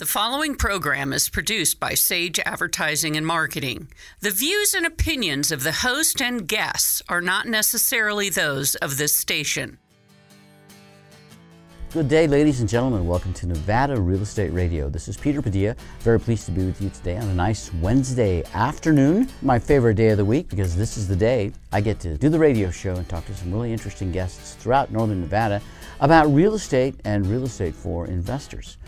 The following program is produced by Sage Advertising and Marketing. The views and opinions of the host and guests are not necessarily those of this station. Good day, ladies and gentlemen. Welcome to Nevada Real Estate Radio. This is Peter Padilla. Very pleased to be with you today on a nice Wednesday afternoon. My favorite day of the week because this is the day I get to do the radio show and talk to some really interesting guests throughout Northern Nevada about real estate and real estate for investors.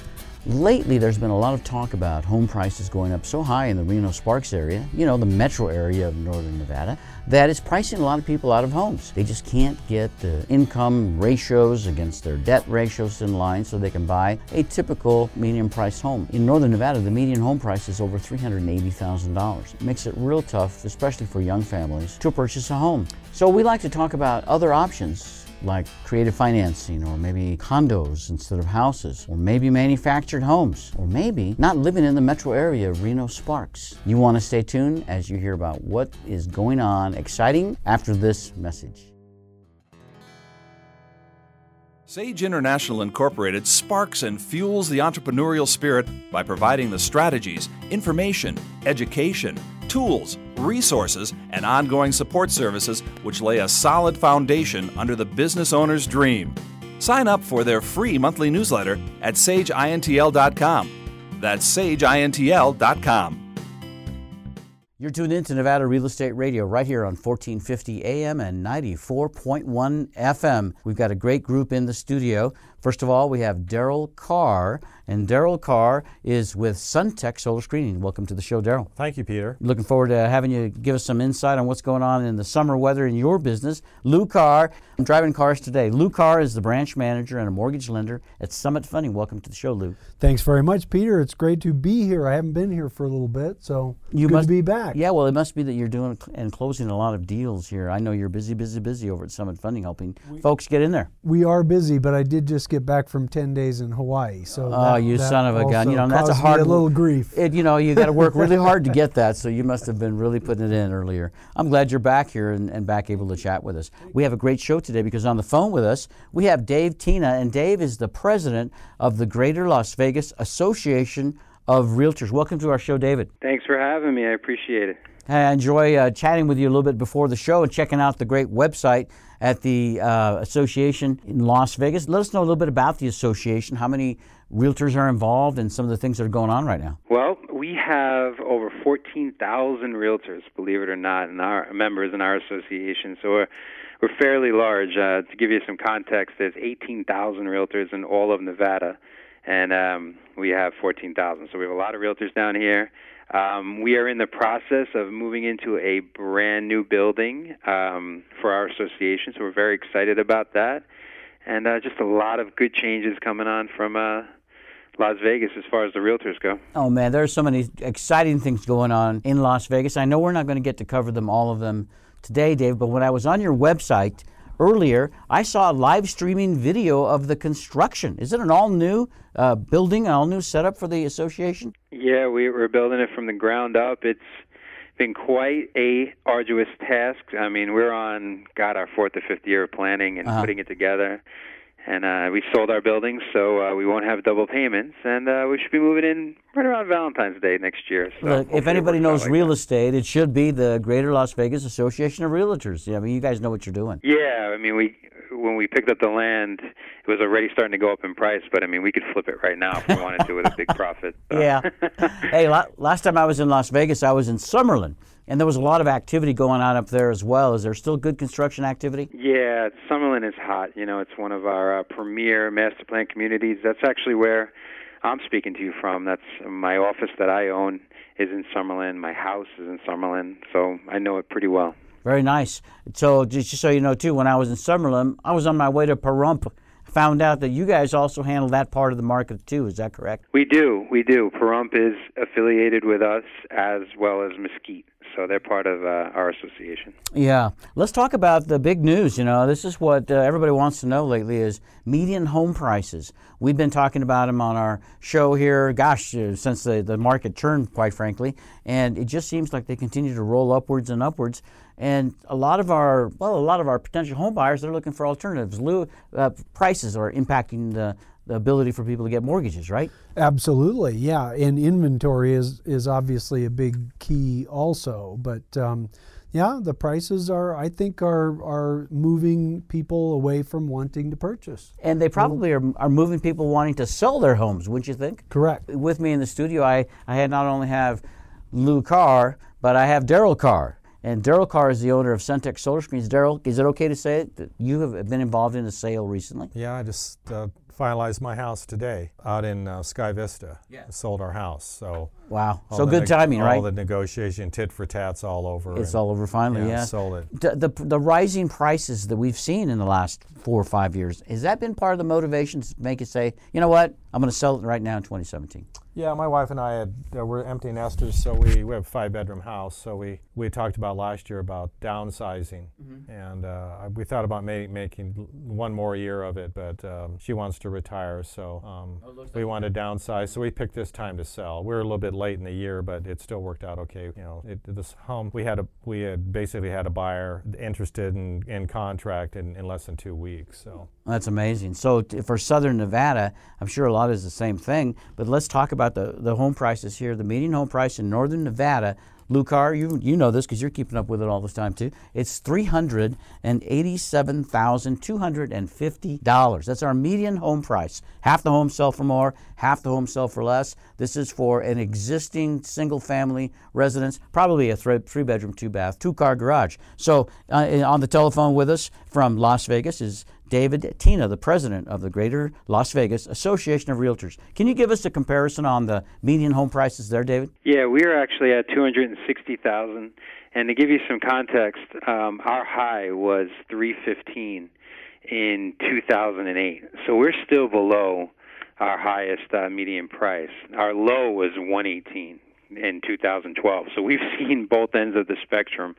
Lately, there's been a lot of talk about home prices going up so high in the Reno Sparks area, you know, the metro area of northern Nevada, that it's pricing a lot of people out of homes. They just can't get the income ratios against their debt ratios in line so they can buy a typical medium priced home. In northern Nevada, the median home price is over $380,000. It makes it real tough, especially for young families, to purchase a home. So we like to talk about other options like creative financing or maybe condos instead of houses or maybe manufactured homes or maybe not living in the metro area Reno Sparks. You want to stay tuned as you hear about what is going on exciting after this message. Sage International Incorporated sparks and fuels the entrepreneurial spirit by providing the strategies, information, education, tools, resources, and ongoing support services which lay a solid foundation under the business owner's dream. Sign up for their free monthly newsletter at sageintl.com. That's sageintl.com. You're tuned in to Nevada Real Estate Radio right here on 1450 AM and 94.1 FM. We've got a great group in the studio. First of all, we have Daryl Carr, and Daryl Carr is with Suntech Solar Screening. Welcome to the show, Daryl. Thank you, Peter. Looking forward to having you give us some insight on what's going on in the summer weather in your business. Lou Carr, I'm driving cars today. Lou Carr is the branch manager and a mortgage lender at Summit Funding. Welcome to the show, Lou. Thanks very much, Peter. It's great to be here. I haven't been here for a little bit, so You good must- to be back. Yeah, well, it must be that you're doing and closing a lot of deals here. I know you're busy, busy, busy over at Summit Funding, helping folks get in there. We are busy, but I did just get back from 10 days in Hawaii. So Oh, that- you that son of a gun! You know that's a hard a little grief. It, you know, you got to work really hard to get that. So you must have been really putting it in earlier. I'm glad you're back here and, and back able to chat with us. We have a great show today because on the phone with us we have Dave Tina, and Dave is the president of the Greater Las Vegas Association of Realtors. Welcome to our show, David. Thanks for having me. I appreciate it. I enjoy uh, chatting with you a little bit before the show and checking out the great website at the uh, association in Las Vegas. Let us know a little bit about the association, how many realtors are involved, and some of the things that are going on right now. Well, we have over 14,000 realtors, believe it or not, in our members in our association. So we're we're fairly large. Uh, to give you some context, there's 18,000 realtors in all of Nevada, and um, we have 14,000. So we have a lot of realtors down here. Um, we are in the process of moving into a brand new building um, for our association, so we're very excited about that. And uh, just a lot of good changes coming on from uh, Las Vegas as far as the realtors go. Oh man, there are so many exciting things going on in Las Vegas. I know we're not going to get to cover them all of them today, Dave, but when I was on your website earlier, I saw a live streaming video of the construction. Is it an all new uh, building, an all new setup for the association? Yeah, we, we're building it from the ground up. It's been quite a arduous task. I mean, we're on God our fourth or fifth year of planning and Uh-huh. putting it together. And uh, we sold our building, so uh, we won't have double payments, and uh, we should be moving in right around Valentine's Day next year. So Look, if anybody knows like real that. estate, it should be the Greater Las Vegas Association of Realtors. Yeah, I mean, you guys know what you're doing. Yeah, I mean, we when we picked up the land, it was already starting to go up in price. But I mean, we could flip it right now if we wanted to with a big profit. so. Yeah. hey, la- last time I was in Las Vegas, I was in Summerlin, and there was a lot of activity going on up there as well. Is there still good construction activity? Yeah, Summerlin is hot. You know, it's one of our uh, premier master plan communities. That's actually where I'm speaking to you from. That's my office that I own is in Summerlin. My house is in Summerlin, so I know it pretty well. Very nice. So, just so you know, too, when I was in Summerlin, I was on my way to Pahrump. Found out that you guys also handle that part of the market too. Is that correct? We do, we do. Pahrump is affiliated with us as well as Mesquite, so they're part of uh, our association. Yeah. Let's talk about the big news. You know, this is what uh, everybody wants to know lately is median home prices. We've been talking about them on our show here, gosh, uh, since the, the market turned, quite frankly, and it just seems like they continue to roll upwards and upwards. And a lot of our, well, a lot of our potential home buyers, they're looking for alternatives. Lou, uh, prices are impacting the, the ability for people to get mortgages, right? Absolutely, yeah. And inventory is is obviously a big key also, but. Um, yeah, the prices are, I think, are are moving people away from wanting to purchase. And they probably are, are moving people wanting to sell their homes, wouldn't you think? Correct. With me in the studio, I, I had not only have Lou Carr, but I have Daryl Carr. And Daryl Carr is the owner of Suntech Solar Screens. Daryl, is it okay to say it, that you have been involved in a sale recently? Yeah, I just uh, finalized my house today out in uh, Sky Vista. Yeah. Sold our house. So wow. So good timing, all right? All the negotiation, tit for tats, all over. It's all over finally. Yeah, yeah. Sold it. The, the, the rising prices that we've seen in the last four or five years has that been part of the motivation to make you say, you know what, I'm going to sell it right now in 2017? Yeah, my wife and I had uh, we're empty nesters, so we, we have a five bedroom house. So we, we talked about last year about downsizing, mm-hmm. and uh, we thought about ma- making one more year of it. But um, she wants to retire, so um, oh, we like want to downsize. So we picked this time to sell. We are a little bit late in the year, but it still worked out okay. You know, it, this home we had a we had basically had a buyer interested in, in contract in, in less than two weeks. So that's amazing. So t- for Southern Nevada, I'm sure a lot is the same thing. But let's talk about the, the home prices here. The median home price in Northern Nevada Lou Carr, you you know this because you're keeping up with it all this time too. It's three hundred and eighty-seven thousand two hundred and fifty dollars. That's our median home price. Half the homes sell for more, half the homes sell for less. This is for an existing single-family residence, probably a three-bedroom, two-bath, two-car garage. So uh, on the telephone with us from Las Vegas is David Tina, the president of the Greater Las Vegas Association of Realtors. Can you give us a comparison on the median home prices there, David? Yeah, we are actually at 260,000, and to give you some context, um, our high was 315 in 2008. So we're still below our highest uh, median price. Our low was 118 in 2012. So we've seen both ends of the spectrum.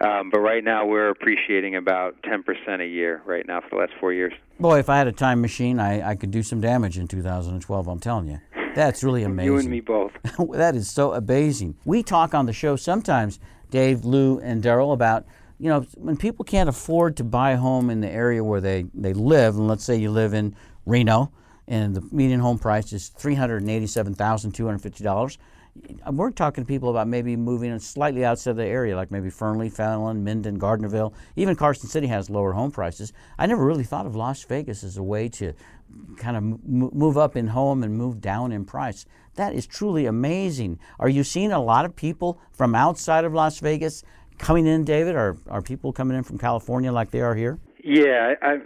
Um, but right now, we're appreciating about 10% a year right now for the last four years. Boy, if I had a time machine, I, I could do some damage in 2012, I'm telling you. That's really amazing. you and me both. that is so amazing. We talk on the show sometimes, Dave, Lou, and Daryl, about you know when people can't afford to buy a home in the area where they, they live, and let's say you live in Reno, and the median home price is $387,250 we're talking to people about maybe moving slightly outside the area, like maybe Fernley, Fallon, Minden, Gardnerville. Even Carson City has lower home prices. I never really thought of Las Vegas as a way to kind of move up in home and move down in price. That is truly amazing. Are you seeing a lot of people from outside of Las Vegas coming in, David? Are, are people coming in from California like they are here? Yeah, I,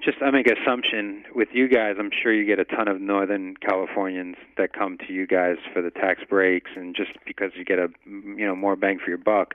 just I make an assumption with you guys. I'm sure you get a ton of Northern Californians that come to you guys for the tax breaks, and just because you get a you know more bang for your buck.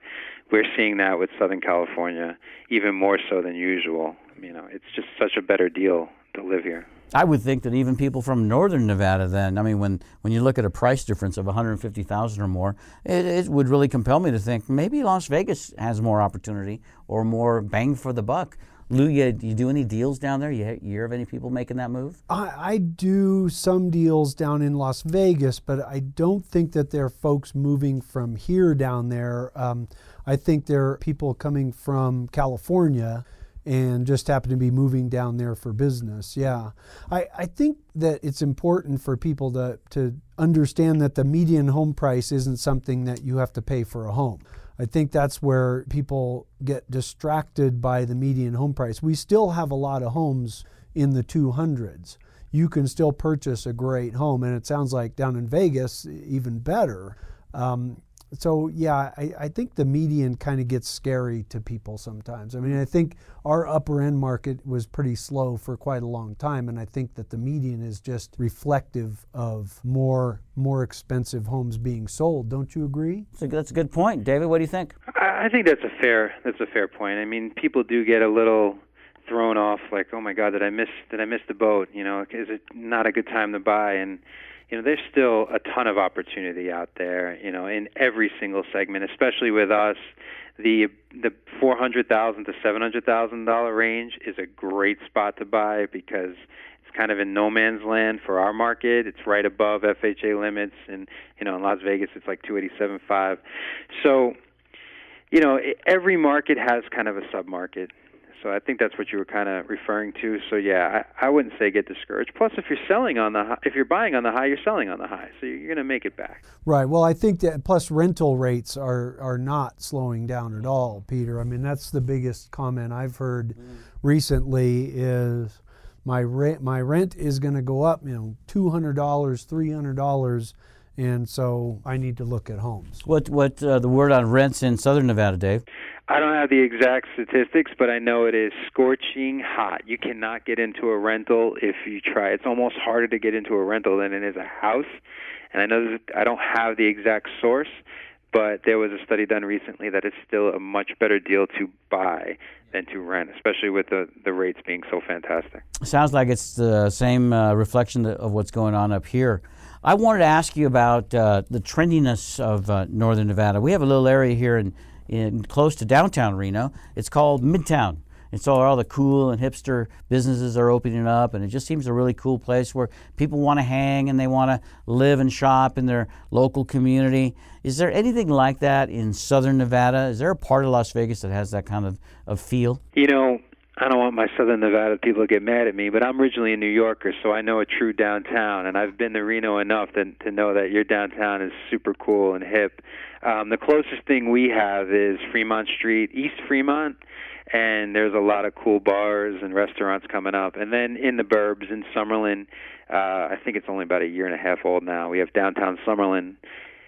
We're seeing that with Southern California even more so than usual. You know, it's just such a better deal to live here. I would think that even people from northern Nevada, then, I mean, when, when you look at a price difference of 150,000 or more, it, it would really compel me to think maybe Las Vegas has more opportunity or more bang for the buck. Lou, you, you do any deals down there? You, hear of any people making that move? I, I do some deals down in Las Vegas, but I don't think that there are folks moving from here down there. Um, I think there are people coming from California and just happen to be moving down there for business. Yeah. I, I think that it's important for people to, to understand that the median home price isn't something that you have to pay for a home. I think that's where people get distracted by the median home price. We still have a lot of homes in the 200s. You can still purchase a great home, and it sounds like down in Vegas, even better. Um, so yeah, I, I think the median kind of gets scary to people sometimes. I mean, I think our upper end market was pretty slow for quite a long time, and I think that the median is just reflective of more more expensive homes being sold. Don't you agree? So that's a good point, David. What do you think? I think that's a fair that's a fair point. I mean, people do get a little thrown off, like, oh my God, did I miss did I miss the boat? You know, is it not a good time to buy? And you know, there's still a ton of opportunity out there, you know, in every single segment, especially with us. The the four hundred thousand to seven hundred thousand dollar range is a great spot to buy because it's kind of in no man's land for our market. It's right above FHA limits, and you know, in Las Vegas, it's like two eighty seven five. So, you know, every market has kind of a sub market So I think that's what you were kind of referring to. So yeah, I, I wouldn't say get discouraged. Plus, if you're selling on the high, if you're buying on the high, you're selling on the high, so you're going to make it back. Right. Well, I think that plus rental rates are are not slowing down at all, Peter. I mean, that's the biggest comment I've heard mm. recently is my rent my rent is going to go up, you know, two hundred dollars, three hundred dollars and so I need to look at homes. What what uh, the word on rents in Southern Nevada, Dave? I don't have the exact statistics, but I know it is scorching hot. You cannot get into a rental if you try. It's almost harder to get into a rental than it is a house. And I know I don't have the exact source, but there was a study done recently that it's still a much better deal to buy than to rent, especially with the, the rates being so fantastic. Sounds like it's the same uh, reflection of what's going on up here. I wanted to ask you about uh, the trendiness of uh, Northern Nevada. We have a little area here in, in close to downtown Reno. It's called Midtown. It's all, all the cool and hipster businesses are opening up, and it just seems a really cool place where people want to hang and they want to live and shop in their local community. Is there anything like that in Southern Nevada? Is there a part of Las Vegas that has that kind of, of feel? You know, I don't want my Southern Nevada people to get mad at me, but I'm originally a New Yorker, so I know a true downtown, and I've been to Reno enough to, to know that your downtown is super cool and hip. Um, the closest thing we have is Fremont Street, East Fremont, and there's a lot of cool bars and restaurants coming up. And then in the burbs in Summerlin, uh, I think it's only about a year and a half old now. We have downtown Summerlin,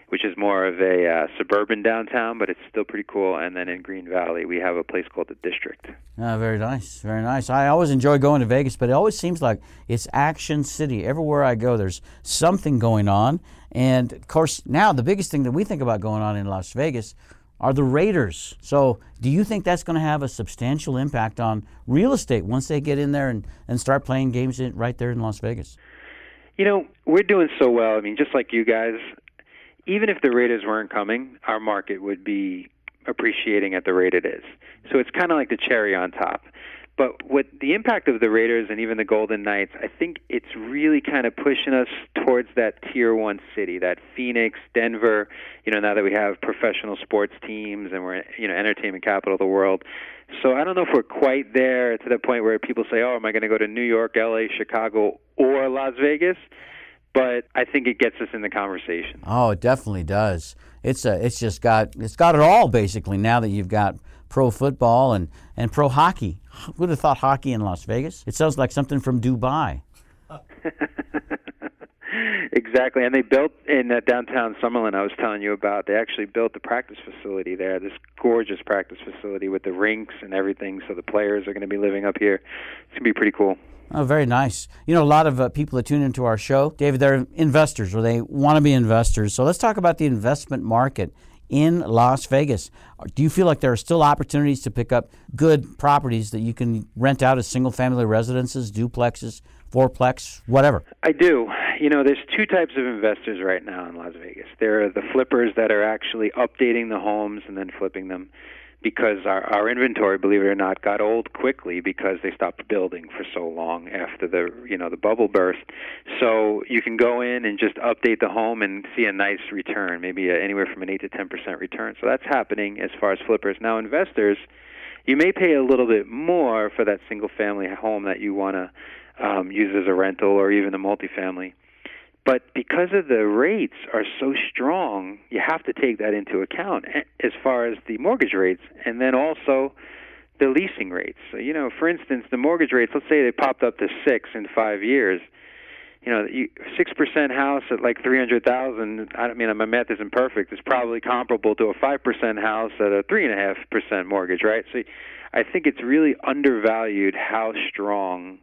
which is more of a uh, suburban downtown, but it's still pretty cool. And then in Green Valley, we have a place called the District. Oh, very nice, very nice. I always enjoy going to Vegas, but it always seems like it's action city. Everywhere I go, there's something going on. And of course, now the biggest thing that we think about going on in Las Vegas are the Raiders. So, do you think that's going to have a substantial impact on real estate once they get in there and, and start playing games in, right there in Las Vegas? You know, we're doing so well. I mean, just like you guys, even if the Raiders weren't coming, our market would be appreciating at the rate it is. So it's kind of like the cherry on top. But what the impact of the Raiders and even the Golden Knights, I think it's really kind of pushing us towards that tier one city, that Phoenix, Denver. You know, now that we have professional sports teams and we're you know entertainment capital of the world. So I don't know if we're quite there to the point where people say, "Oh, am I going to go to New York, L.A., Chicago, or Las Vegas?" But I think it gets us in the conversation. Oh, it definitely does. It's a, it's just got it's got it all basically. Now that you've got pro football and, and pro hockey, Who would have thought hockey in Las Vegas? It sounds like something from Dubai. exactly, and they built in that downtown Summerlin I was telling you about. They actually built the practice facility there. This gorgeous practice facility with the rinks and everything. So the players are going to be living up here. It's going to be pretty cool. Oh, very nice. You know, a lot of uh, people that tune into our show, David, they're investors or they want to be investors. So let's talk about the investment market in Las Vegas. Do you feel like there are still opportunities to pick up good properties that you can rent out as single family residences, duplexes, fourplex, whatever? I do. You know, there's two types of investors right now in Las Vegas. There are the flippers that are actually updating the homes and then flipping them because our, our inventory, believe it or not, got old quickly because they stopped building for so long after the you know the bubble burst. So you can go in and just update the home and see a nice return, maybe anywhere from an eight to ten percent return. So that's happening as far as flippers. Now investors, you may pay a little bit more for that single family home that you want to um, use as a rental or even a multifamily. But because of the rates are so strong, you have to take that into account eh, as far as the mortgage rates and then also the leasing rates. So, you know, for instance, the mortgage rates, let's say they popped up to 6 in 5 years. You know, six percent house at like three hundred thousand. I don't mean, my math isn't perfect. It's probably comparable to a five percent house at a three and a half percent mortgage, right? So, I think it's really undervalued how strong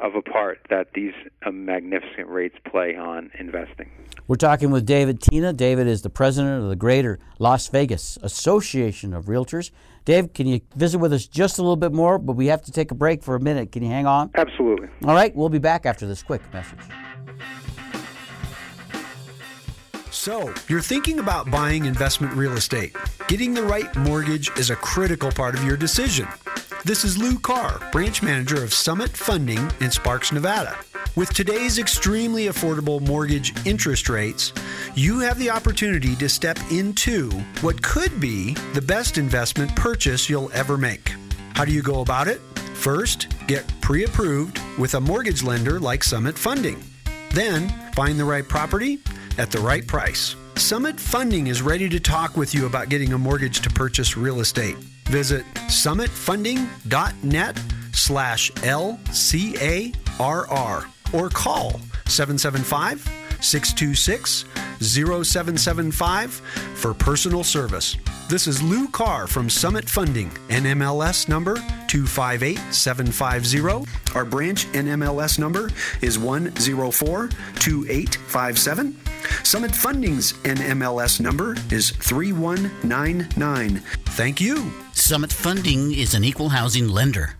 of a part that these uh, magnificent rates play on investing. We're talking with David Tina. David is the president of the Greater Las Vegas Association of Realtors. Dave, can you visit with us just a little bit more? But we have to take a break for a minute. Can you hang on? Absolutely. All right, we'll be back after this quick message. So, you're thinking about buying investment real estate. Getting the right mortgage is a critical part of your decision. This is Lou Carr, branch manager of Summit Funding in Sparks, Nevada. With today's extremely affordable mortgage interest rates, you have the opportunity to step into what could be the best investment purchase you'll ever make. How do you go about it? First, get pre approved with a mortgage lender like Summit Funding. Then, find the right property at the right price. Summit Funding is ready to talk with you about getting a mortgage to purchase real estate. Visit summitfunding.net slash LCARR or call 775 626 0775 for personal service. This is Lou Carr from Summit Funding, NMLS number 258750. Our branch NMLS number is 1042857. Summit Funding's NMLS number is 3199. Thank you. Summit Funding is an equal housing lender.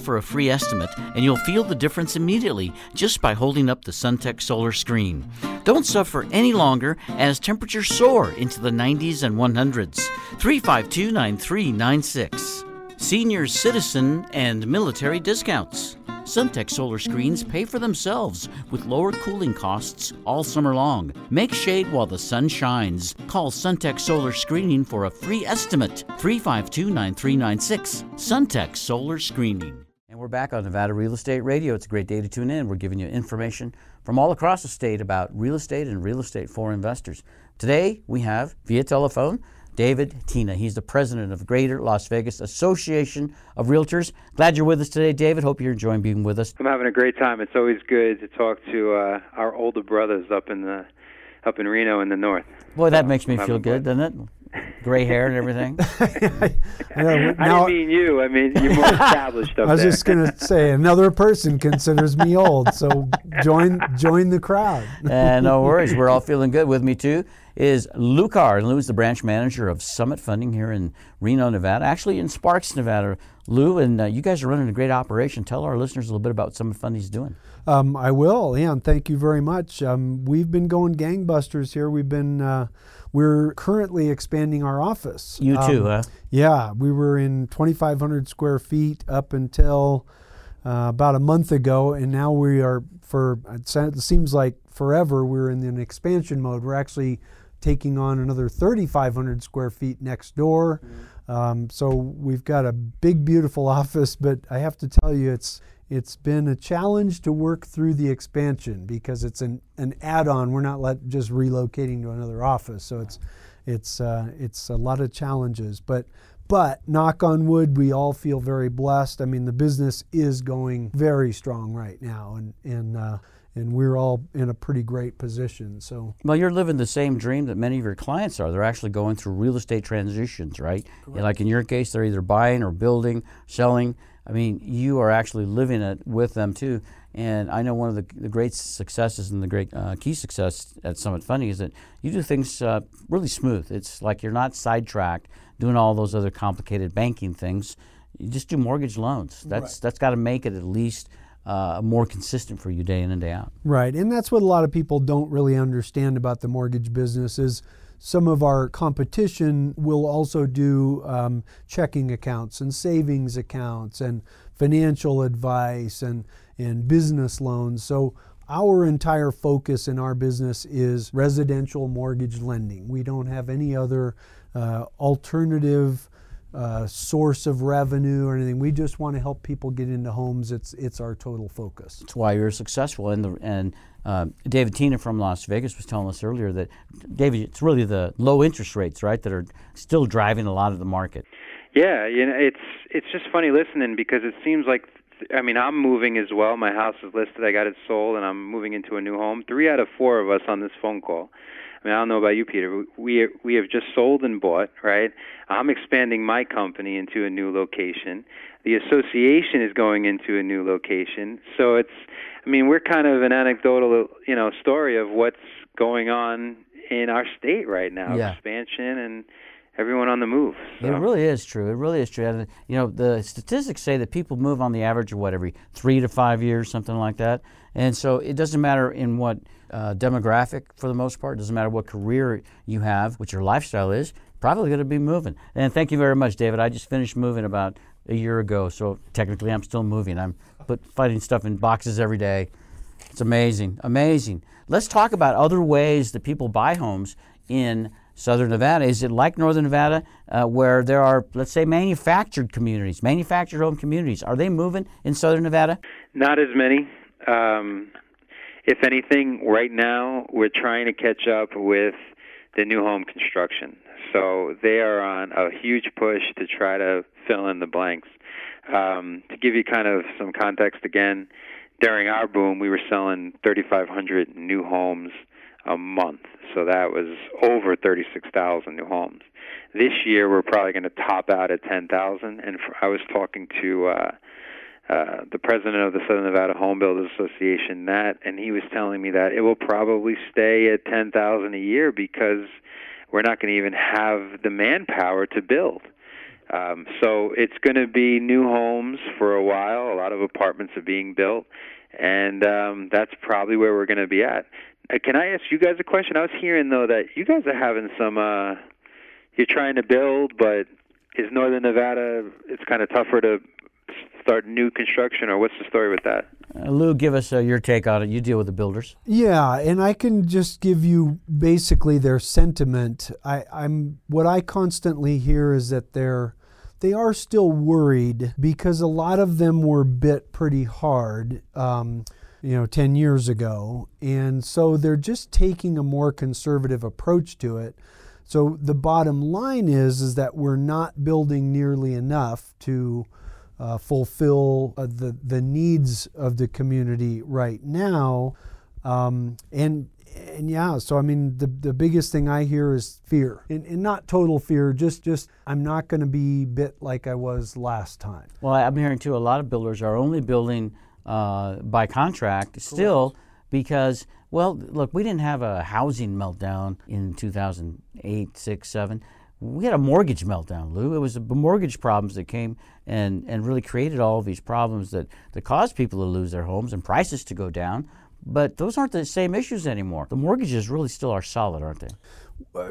for a free estimate, and you'll feel the difference immediately just by holding up the Suntech solar screen. Don't suffer any longer as temperatures soar into the 90s and 100s. 352 9396. Senior citizen and military discounts. Suntech solar screens pay for themselves with lower cooling costs all summer long. Make shade while the sun shines. Call Suntech Solar Screening for a free estimate. 352 9396. Suntech Solar Screening. We're back on Nevada Real Estate Radio. It's a great day to tune in. We're giving you information from all across the state about real estate and real estate for investors. Today we have via telephone David Tina. He's the president of Greater Las Vegas Association of Realtors. Glad you're with us today, David. Hope you're enjoying being with us. I'm having a great time. It's always good to talk to uh, our older brothers up in the up in Reno in the north. Boy, that makes me feel good, doesn't it? Gray hair and everything. I, know, I didn't mean you. I mean you're more established up I was there. just gonna say another person considers me old, so join join the crowd. and no worries, we're all feeling good. With me too is Lou Carr. And Lou's the branch manager of Summit Funding here in Reno, Nevada, actually in Sparks, Nevada. Lou, and uh, you guys are running a great operation. Tell our listeners a little bit about what Summit Funding's doing. Um, I will, and thank you very much. Um, we've been going gangbusters here. We've been uh, we're currently expanding our office. You too, Um, huh? Yeah, we were in 2,500 square feet up until uh, about a month ago, and now we are for it seems like forever. We're in an expansion mode. We're actually taking on another 3,500 square feet next door. Um, so we've got a big, beautiful office, but I have to tell you, it's it's been a challenge to work through the expansion because it's an, an add-on. We're not let, just relocating to another office, so it's it's uh, it's a lot of challenges. But but knock on wood, we all feel very blessed. I mean, the business is going very strong right now, and and uh, and we're all in a pretty great position. So Well, you're living the same dream that many of your clients are. They're actually going through real estate transitions, right? Like in your case, they're either buying or building, selling. I mean, you are actually living it with them too. And I know one of the, the great successes and the great uh, key success at Summit Funding is that you do things uh, really smooth. It's like you're not sidetracked doing all those other complicated banking things. You just do mortgage loans. That's that's got to make it at least uh, more consistent for you day in and day out. Right, and that's what a lot of people don't really understand about the mortgage business is some of our competition will also do um, checking accounts and savings accounts and financial advice and, and business loans. So our entire focus in our business is residential mortgage lending. We don't have any other uh, alternative uh, source of revenue or anything. We just want to help people get into homes. It's it's our total focus. That's why you're successful. And the, and uh, David Tina from Las Vegas was telling us earlier that David, it's really the low interest rates, right, that are still driving a lot of the market. Yeah, you know, it's it's just funny listening because it seems like I mean, I'm moving as well. My house is listed. I got it sold and I'm moving into a new home. 3 out of 4 of us on this phone call. I mean, I don't know about you, Peter. We we have just sold and bought, right? I'm expanding my company into a new location. The association is going into a new location. So it's I mean, we're kind of an anecdotal, you know, story of what's going on in our state right now. Yeah. Expansion and everyone on the move. So. It really is true. It really is true. And, you know, the statistics say that people move on the average of what every three to five years, something like that. And so it doesn't matter in what uh, demographic for the most part. It doesn't matter what career you have, what your lifestyle is. Probably going to be moving. And thank you very much, David. I just finished moving about a year ago, so technically I'm still moving. I'm put fighting stuff in boxes every day. It's amazing, amazing. Let's talk about other ways that people buy homes in Southern Nevada. Is it like Northern Nevada, uh, where there are, let's say, manufactured communities, manufactured home communities? Are they moving in Southern Nevada? Not as many. Um, if anything, right now we're trying to catch up with the new home construction. So they are on a huge push to try to fill in the blanks. Um, to give you kind of some context again, during our boom, we were selling 3,500 new homes a month. So that was over 36,000 new homes. This year, we're probably going to top out at 10,000. And for, I was talking to uh, uh, the president of the Southern Nevada Home Builders Association, Nat, and he was telling me that it will probably stay at 10,000 a year because we're not going to even have the manpower to build. Um, so it's going to be new homes for a while. A lot of apartments are being built, and um, that's probably where we're going to be at. Uh, can I ask you guys a question? I was hearing though that you guys are having some. Uh, you're trying to build, but is Northern Nevada? It's kind of tougher to start new construction, or what's the story with that? Uh, Lou, give us uh, your take on it. You deal with the builders. Yeah, and I can just give you basically their sentiment. I, I'm what I constantly hear is that they're they are still worried because a lot of them were bit pretty hard. Um, you know, 10 years ago. And so they're just taking a more conservative approach to it. So the bottom line is is that we're not building nearly enough to uh, fulfill uh, the the needs of the community right now. Um, and and yeah, so I mean, the, the biggest thing I hear is fear, and, and not total fear, just just I'm not going to be bit like I was last time. Well, I'm hearing too. A lot of builders are only building uh, by contract still because well, look, we didn't have a housing meltdown in 2008, six, seven. We had a mortgage meltdown, Lou. It was the mortgage problems that came and, and really created all of these problems that, that caused people to lose their homes and prices to go down. But those aren't the same issues anymore. The mortgages really still are solid, aren't they?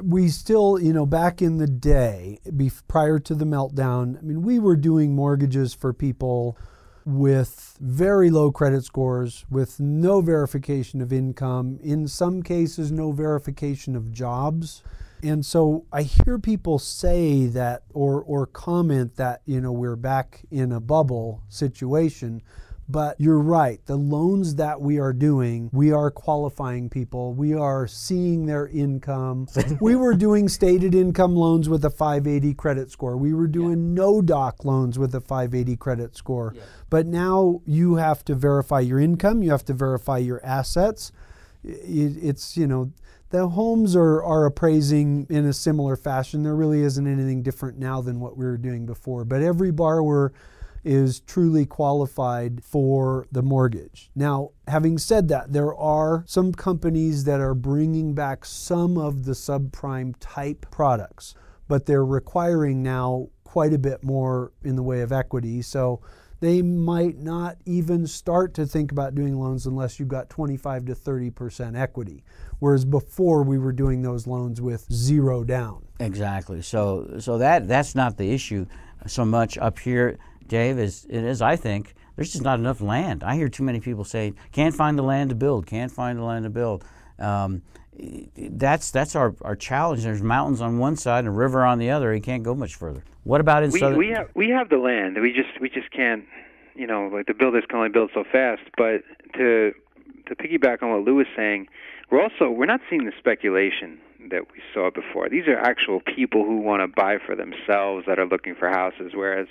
we still, you know, back in the day, prior to the meltdown, I mean, we were doing mortgages for people with very low credit scores, with no verification of income, in some cases, no verification of jobs. And so I hear people say that or, or comment that, you know, we're back in a bubble situation. But you're right. The loans that we are doing, we are qualifying people. We are seeing their income. we were doing stated income loans with a 580 credit score. We were doing yeah. no doc loans with a 580 credit score. Yeah. But now you have to verify your income, you have to verify your assets. It's, you know, the homes are, are appraising in a similar fashion. There really isn't anything different now than what we were doing before. But every borrower is truly qualified for the mortgage. Now, having said that, there are some companies that are bringing back some of the subprime type products, but they're requiring now quite a bit more in the way of equity. So they might not even start to think about doing loans unless you've got 25 to 30% equity. Whereas before we were doing those loans with zero down. Exactly. So so that that's not the issue so much up here Dave, is it is I think there's just not enough land. I hear too many people say can't find the land to build, can't find the land to build. Um, that's that's our, our challenge. There's mountains on one side and a river on the other. He can't go much further. What about in we, southern? We have we have the land. We just we just can't. You know, like the builders can only build so fast. But to to piggyback on what Lou was saying, we're also we're not seeing the speculation that we saw before. These are actual people who want to buy for themselves that are looking for houses. Whereas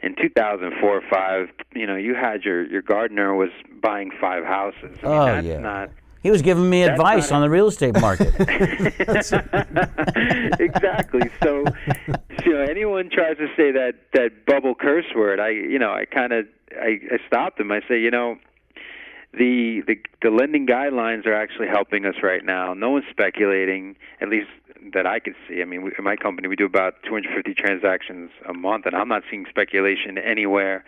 in 2004 or 5, you know, you had your your gardener was buying five houses. I mean, oh that's yeah. Not, he was giving me advice on the real estate market. exactly. So, you know, anyone tries to say that that bubble curse word, I, you know, I kind of I, I stopped them. I say, you know, the, the the lending guidelines are actually helping us right now. No one's speculating, at least that I could see. I mean, we, in my company, we do about 250 transactions a month, and I'm not seeing speculation anywhere.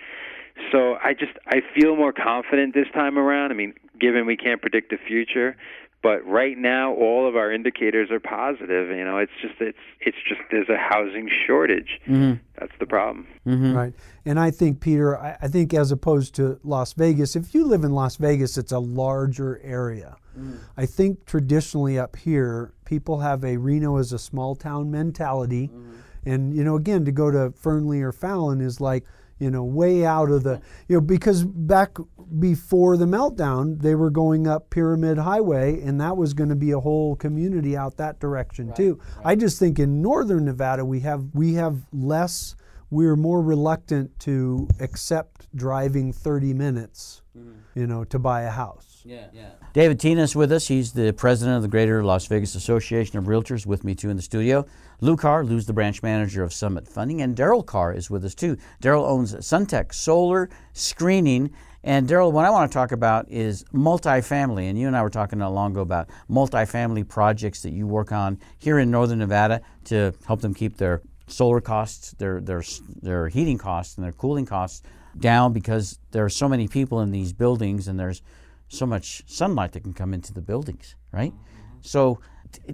So I just I feel more confident this time around. I mean, given we can't predict the future, but right now all of our indicators are positive. You know, it's just it's it's just there's a housing shortage. Mm-hmm. That's the problem. Mm-hmm. Right, and I think Peter, I, I, think as opposed to Las Vegas, if you live in Las Vegas, it's a larger area. Mm. I think traditionally up here, people have a Reno as a small town mentality, mm. and you know, again, to go to Fernley or Fallon is like you know, way out of the, you know, because back before the meltdown, they were going up Pyramid Highway, and that was going to be a whole community out that direction right, too. Right. I just think in northern Nevada we have we have less. We're more reluctant to accept driving 30 minutes, mm. you know, to buy a house. Yeah, yeah. David Tina is with us. He's the president of the Greater Las Vegas Association of Realtors. With me too in the studio. Lou Carr, Lou's the branch manager of Summit Funding, and Daryl Carr is with us too. Daryl owns Suntech Solar Screening. And Daryl, what I want to talk about is multifamily. And you and I were talking not long ago about multifamily projects that you work on here in Northern Nevada to help them keep their solar costs, their their their heating costs, and their cooling costs down because there are so many people in these buildings, and there's so much sunlight that can come into the buildings, right? Mm-hmm. So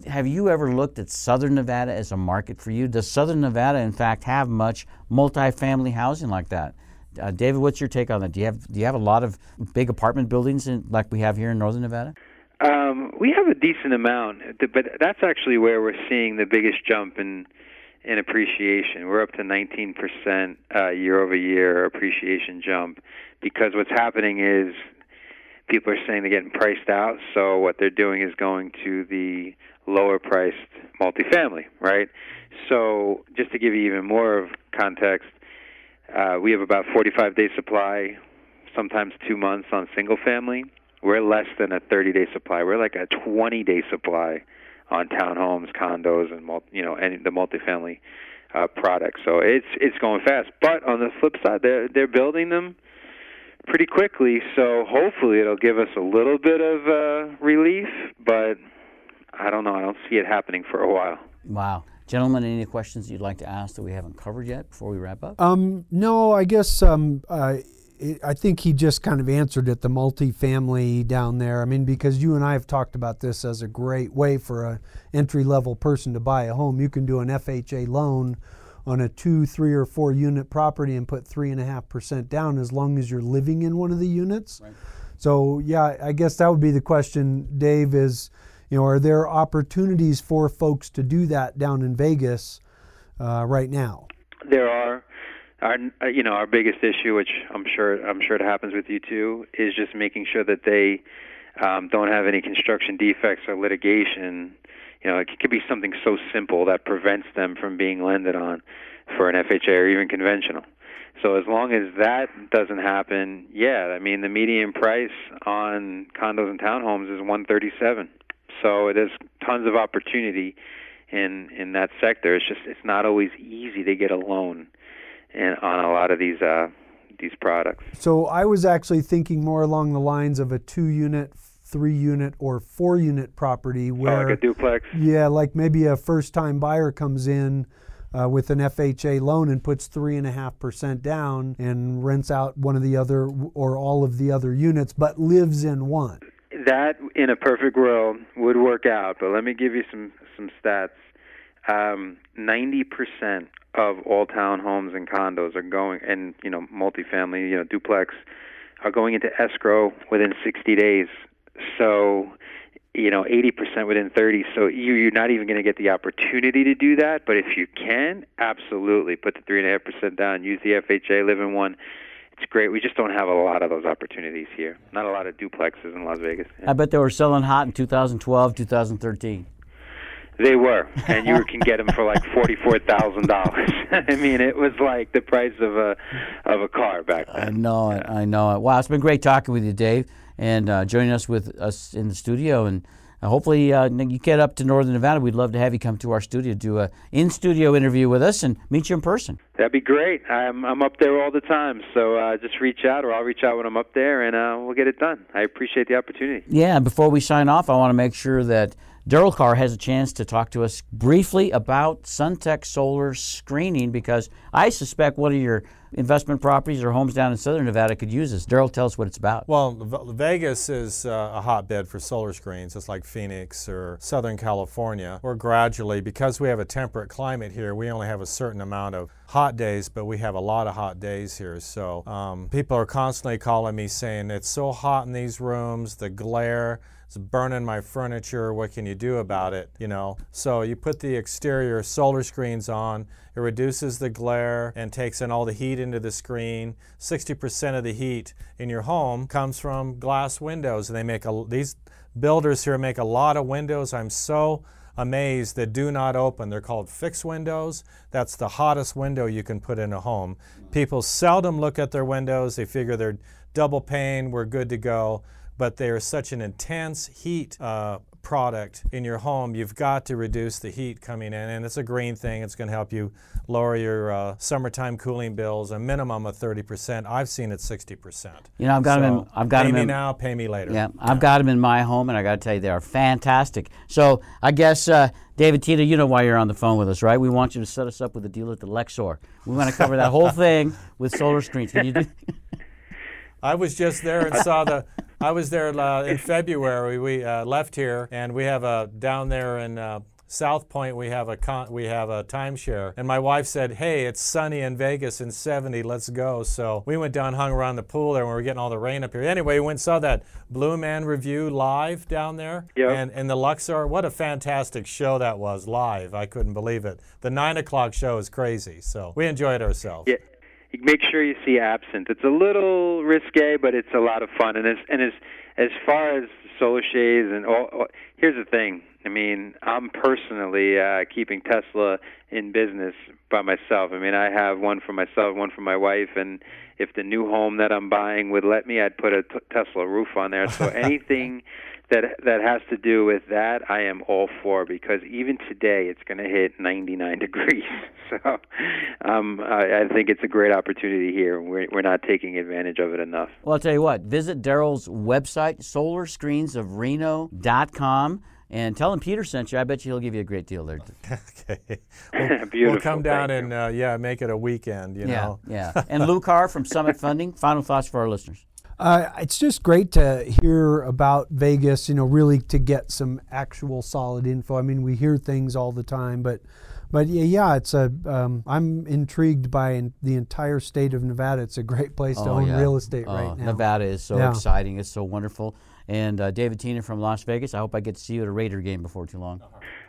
have you ever looked at Southern Nevada as a market for you? Does Southern Nevada, in fact, have much multifamily housing like that? Uh, David, what's your take on that? Do you have do you have a lot of big apartment buildings in, like we have here in Northern Nevada? Um, we have a decent amount, but that's actually where we're seeing the biggest jump in in appreciation. We're up to 19% uh, year over year appreciation jump because what's happening is people are saying they're getting priced out. So what they're doing is going to the lower priced multifamily, right? So just to give you even more of context, uh, we have about 45 day supply, sometimes two months on single family. We're less than a 30 day supply. We're like a 20 day supply on townhomes, condos, and multi, you know, the multifamily uh, products. So it's it's going fast. But on the flip side, they're they're building them pretty quickly. So hopefully it'll give us a little bit of uh, relief, but I don't know. I don't see it happening for a while. Wow. Gentlemen, any questions you'd like to ask that we haven't covered yet before we wrap up? Um, no, I guess um, uh, I think he just kind of answered it. The multifamily down there. I mean, because you and I have talked about this as a great way for an entry level person to buy a home. You can do an FHA loan on a two, three, or four unit property and put three and a half percent down as long as you're living in one of the units. Right. So yeah, I guess that would be the question, Dave. Is you know, are there opportunities for folks to do that down in Vegas uh, right now? There are. Our, uh, you know, our biggest issue, which I'm sure I'm sure it happens with you too, is just making sure that they um, don't have any construction defects or litigation you know, it could be something so simple that prevents them from being lended on for an FHA or even conventional. So as long as that doesn't happen, yeah, I mean the median price on condos and townhomes is 137. So there's tons of opportunity in in that sector. It's just it's not always easy to get a loan and on a lot of these uh, these products. So I was actually thinking more along the lines of a two unit three unit or four unit property where oh, like a duplex. Yeah, like maybe a first time buyer comes in uh, with an FHA loan and puts three and a half percent down and rents out one of the other or all of the other units, but lives in one. That in a perfect world would work out, but let me give you some some stats. Um, ninety percent of all townhomes and condos are going, and you know, multifamily, you know, duplex, are going into escrow within 60 days so, you know, 80% within 30. So you, you're not even going to get the opportunity to do that. But if you can, absolutely put the 3.5% down, use the FHA, live in one. It's great. We just don't have a lot of those opportunities here. Not a lot of duplexes in Las Vegas. Yeah. I bet they were selling hot in 2012, 2013. They were, and you can get them for like forty-four thousand dollars. I mean, it was like the price of a of a car back then. I know it. I know it. Wow, it's been great talking with you, Dave and uh, joining us with us in the studio. And uh, hopefully uh, you get up to Northern Nevada. We'd love to have you come to our studio, do a in studio interview with us, and meet you in person. That'd be great. I'm I'm up there all the time, so uh, just reach out, or I'll reach out when I'm up there, and uh, we'll get it done. I appreciate the opportunity. Yeah. Before we sign off, I want to make sure that Daryl Carr has a chance to talk to us briefly about Suntech Solar screening because I suspect one of your investment properties or homes down in Southern Nevada could use this. Daryl, tell us what it's about. Well, Vegas is uh, a hotbed for solar screens. It's like Phoenix or Southern California. We're gradually, because we have a temperate climate here, we only have a certain amount of hot days, but we have a lot of hot days here. So um, people are constantly calling me saying, it's so hot in these rooms, the glare it's burning my furniture. What can you do about it? You know, so you put the exterior solar screens on. It reduces the glare and takes in all the heat into the screen. 60% of the heat in your home comes from glass windows, and they make a, these builders here make a lot of windows. I'm so amazed that do not open. They're called fixed windows. That's the hottest window you can put in a home. People seldom look at their windows. They figure they're double pane, we're good to go but they are such an intense heat uh, product in your home, you've got to reduce the heat coming in. And it's a green thing. It's going to help you lower your uh, summertime cooling bills a minimum of 30%. I've seen it 60%. You know, I've got so them in. I've got pay them me in, now, pay me later. Yeah, I've got them in my home, and I got to tell you, they are fantastic. So I guess. Uh, David Tina, you know why you're on the phone with us, right? We want you to set us up with a deal at the Luxor. We want to cover that whole thing with solar screens. Can you do? I was just there and saw the. I was there uh, in February. We uh, left here, and we have a down there in uh, South Point. We have a con- we have a timeshare, and my wife said, "Hey, it's sunny in Vegas in 70. Let's go." So we went down, hung around the pool there, when we were getting all the rain up here. Anyway, we went and saw that Blue Man review live down there, Yep. and and the Luxor. What a fantastic show that was live! I couldn't believe it. The nine o'clock show is crazy. So we enjoyed ourselves. Yeah. You make sure you see absinthe. It's a little risque, but it's a lot of fun. And as and as as far as solar shades and all, all here's the thing. I mean, I'm personally uh, keeping Tesla in business by myself. I mean, I have one for myself, one for my wife, and if the new home that I'm buying would let me, I'd put a t- Tesla roof on there. So anything that that has to do with that, I am all for because even today it's going to hit 99 degrees. So um, I, I think it's a great opportunity here. We're, we're not taking advantage of it enough. Well, I'll tell you what, visit Daryl's website, solarscreensofreno.com, and tell him Peter sent you. I bet you he'll give you a great deal there. okay. We'll, Beautiful. we'll come down Thank and uh, yeah, make it a weekend. You yeah, know. yeah. And Lou Carr from Summit Funding, final thoughts for our listeners. Uh, it's just great to hear about Vegas, you know, really to get some actual solid info. I mean, we hear things all the time, but but yeah, yeah it's a. Um, I'm intrigued by in, the entire state of Nevada. It's a great place to Oh, own yeah. real estate Oh, right now. Nevada is so Yeah. exciting. It's so wonderful. And uh, David Tina from Las Vegas, I hope I get to see you at a Raider game before too long.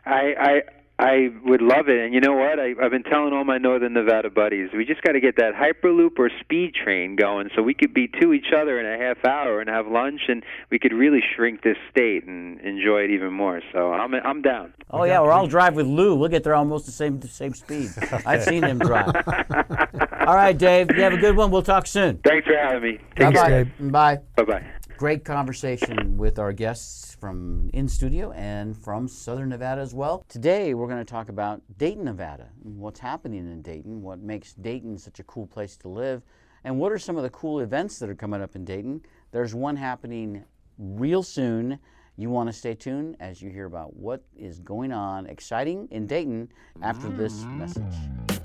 I, I I would love it. And you know what? I, I've been telling all my Northern Nevada buddies, we just got to get that Hyperloop or speed train going so we could be to each other in a half hour and have lunch, and we could really shrink this state and enjoy it even more. So I'm I'm down. Oh yeah, or I'll drive with Lou. We'll get there almost the same the same speed. I've seen him drive. All right, Dave. You have a good one. We'll talk soon. Thanks for having me. Thanks, Bye-bye. Dave. Bye. Bye bye. Great conversation with our guests from in studio and from Southern Nevada as well. Today we're going to talk about Dayton, Nevada, what's happening in Dayton, what makes Dayton such a cool place to live, and what are some of the cool events that are coming up in Dayton. There's one happening real soon. You want to stay tuned as you hear about what is going on exciting in Dayton after this message.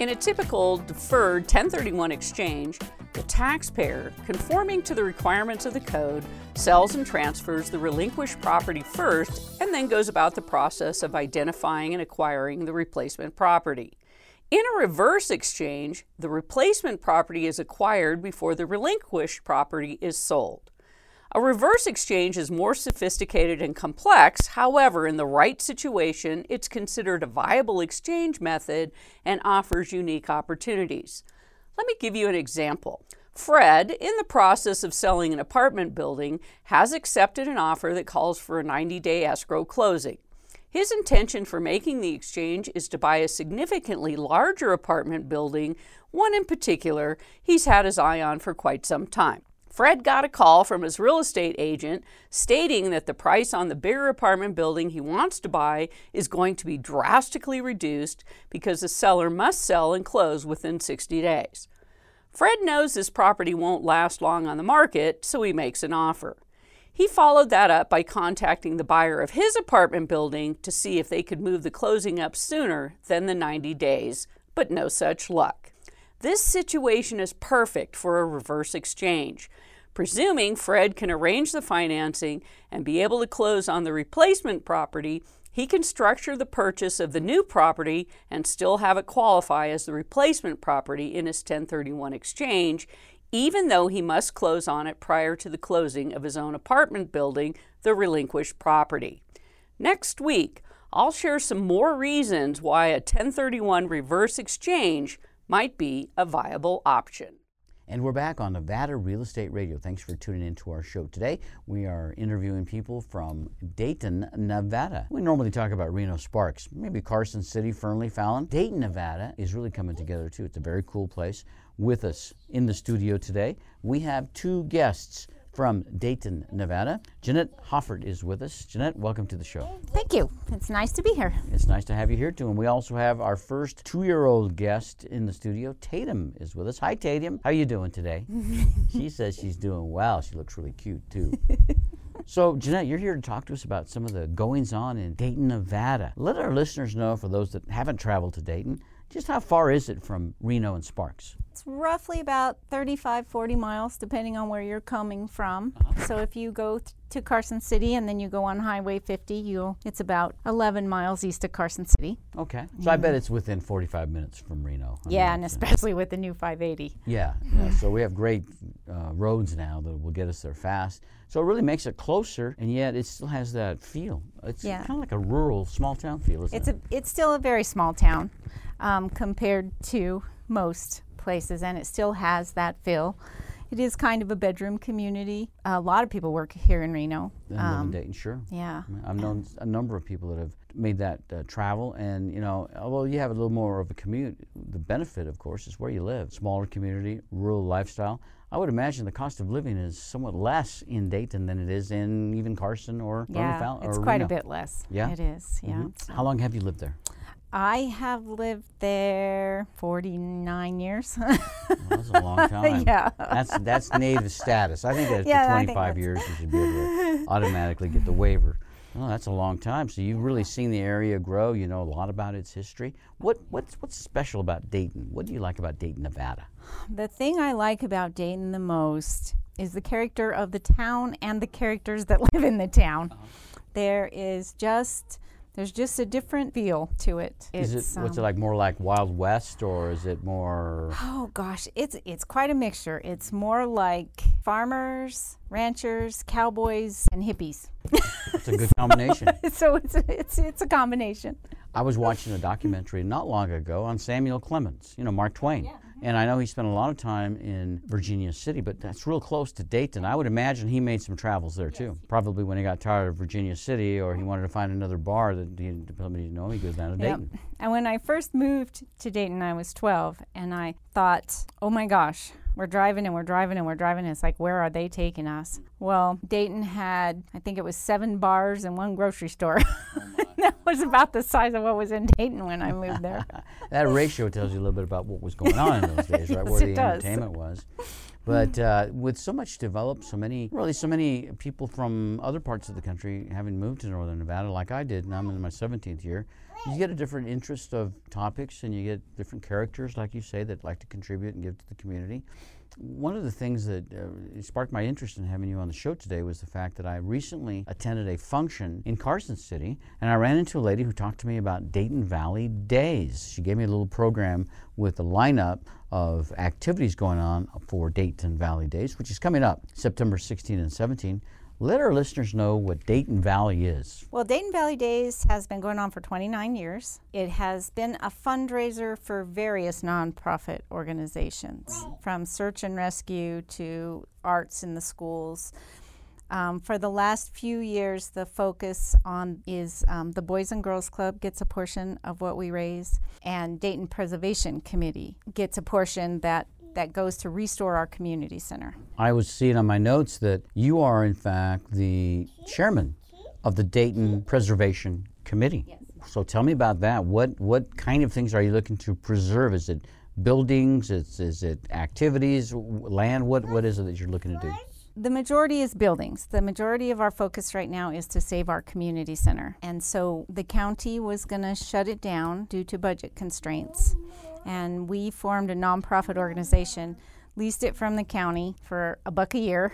In a typical deferred 1031 exchange, the taxpayer, conforming to the requirements of the code, sells and transfers the relinquished property first and then goes about the process of identifying and acquiring the replacement property. In a reverse exchange, the replacement property is acquired before the relinquished property is sold. A reverse exchange is more sophisticated and complex. However, in the right situation, it's considered a viable exchange method and offers unique opportunities. Let me give you an example. Fred, in the process of selling an apartment building, has accepted an offer that calls for a 90 day escrow closing. His intention for making the exchange is to buy a significantly larger apartment building, one in particular he's had his eye on for quite some time. Fred got a call from his real estate agent stating that the price on the bigger apartment building he wants to buy is going to be drastically reduced because the seller must sell and close within 60 days. Fred knows this property won't last long on the market, so he makes an offer. He followed that up by contacting the buyer of his apartment building to see if they could move the closing up sooner than the 90 days, but no such luck. This situation is perfect for a reverse exchange. Presuming Fred can arrange the financing and be able to close on the replacement property, he can structure the purchase of the new property and still have it qualify as the replacement property in his 1031 exchange, even though he must close on it prior to the closing of his own apartment building, the relinquished property. Next week, I'll share some more reasons why a 1031 reverse exchange might be a viable option. And we're back on Nevada Real Estate Radio. Thanks for tuning in to our show today. We are interviewing people from Dayton, Nevada. We normally talk about Reno Sparks, maybe Carson City, Fernley, Fallon. Dayton, Nevada is really coming together too. It's a very cool place. With us in the studio today, we have two guests from Dayton, Nevada. Jeanette Hoffert is with us. Jeanette, welcome to the show. Thank you. It's nice to be here. It's nice to have you here too. And we also have our first two-year-old guest in the studio. Tatum is with us. Hi, Tatum. How are you doing today? she says she's doing well. She looks really cute too. So, Jeanette, you're here to talk to us about some of the goings on in Dayton, Nevada. Let our listeners know, for those that haven't traveled to Dayton, just how far is it from Reno and Sparks? It's roughly about 35, 40 miles, depending on where you're coming from. Uh-huh. So if you go th- to Carson City and then you go on Highway 50, you it's about 11 miles east of Carson City. Okay. So I bet it's within 45 minutes from Reno. I yeah, mean, and uh, especially with the new 580. Yeah, yeah. So we have great uh, roads now that will get us there fast. So it really makes it closer, and yet it still has that feel. It's Yeah. kind of like a rural, small town feel, isn't It's it? a it's still a very small town um, compared to most places, and it still has that feel. It is kind of a bedroom community. A lot of people work here in Reno. Live in Um, Dayton, sure. yeah. I've known a number of people that have made that uh, travel, and you know, although you have a little more of a commute, the benefit, of course, is where you live. Smaller community, rural lifestyle. I would imagine the cost of living is somewhat less in Dayton than it is in even Carson or Yeah, Fallon it's quite Reno. a bit less. Yeah? it is. Yeah. Mhm. So- How long have you lived there? I have lived there 49 years. Well, that's a long time. yeah. That's that's native status. I think that Yeah, think 25 years you should be able to automatically get the waiver. Well, that's a long time. So you've really seen the area grow. You know a lot about its history. What what's what's special about Dayton? What do you like about Dayton, Nevada? The thing I like about Dayton the most is the character of the town and the characters that live in the town. Uh-huh. There is just there's just a different feel to it. Is It's, it what's it um, like more like Wild West or is it more Oh gosh, it's it's quite a mixture. It's more like farmers, ranchers, cowboys, and hippies. it's a good combination? so it's it's it's a combination. I was watching a documentary not long ago on Samuel Clemens, you know, Mark Twain. And I know he spent a lot of time in Virginia City, but that's real close to Dayton. I would imagine he made some travels there too. Probably when he got tired of Virginia City or he wanted to find another bar that he, somebody didn't know, he goes down to Yep. Dayton. And when I first moved to Dayton, I was 12, and I thought, oh my gosh, we're driving and we're driving and we're driving. It's like, where are they taking us? Well, Dayton had, I think it was seven bars and one grocery store. Oh, that was about the size of what was in Dayton when I moved there. That ratio tells you a little bit about what was going on in those days, right? Yes, Where the does. entertainment was. But uh, with so much developed, so many, really, so many people from other parts of the country having moved to Northern Nevada, like I did, and I'm in my 17th year, you get a different interest of topics and you get different characters, like you say, that like to contribute and give to the community. One of the things that uh, sparked my interest in having you on the show today was the fact that I recently attended a function in Carson City, and I ran into a lady who talked to me about Dayton Valley Days. She gave me a little program with a lineup of activities going on for Dayton Valley Days, which is coming up September 16 and 17. Let our listeners know what Dayton Valley is. Well, Dayton Valley Days has been going on for 29 years. It has been a fundraiser for various nonprofit organizations, from search and rescue to arts in the schools. Um, for the last few years, the focus on is um, the Boys and Girls Club gets a portion of what we raise, and Dayton Preservation Committee gets a portion that that goes to restore our community center. I was seeing on my notes that you are, in fact, the chairman of the Dayton Preservation Committee. Yes. So tell me about that. What what kind of things are you looking to preserve? Is it buildings? Is, is it activities, land? What what is it that you're looking to do? The majority is buildings. The majority of our focus right now is to save our community center. And so the county was going to shut it down due to budget constraints. And we formed a nonprofit organization, leased it from the county for a buck a year,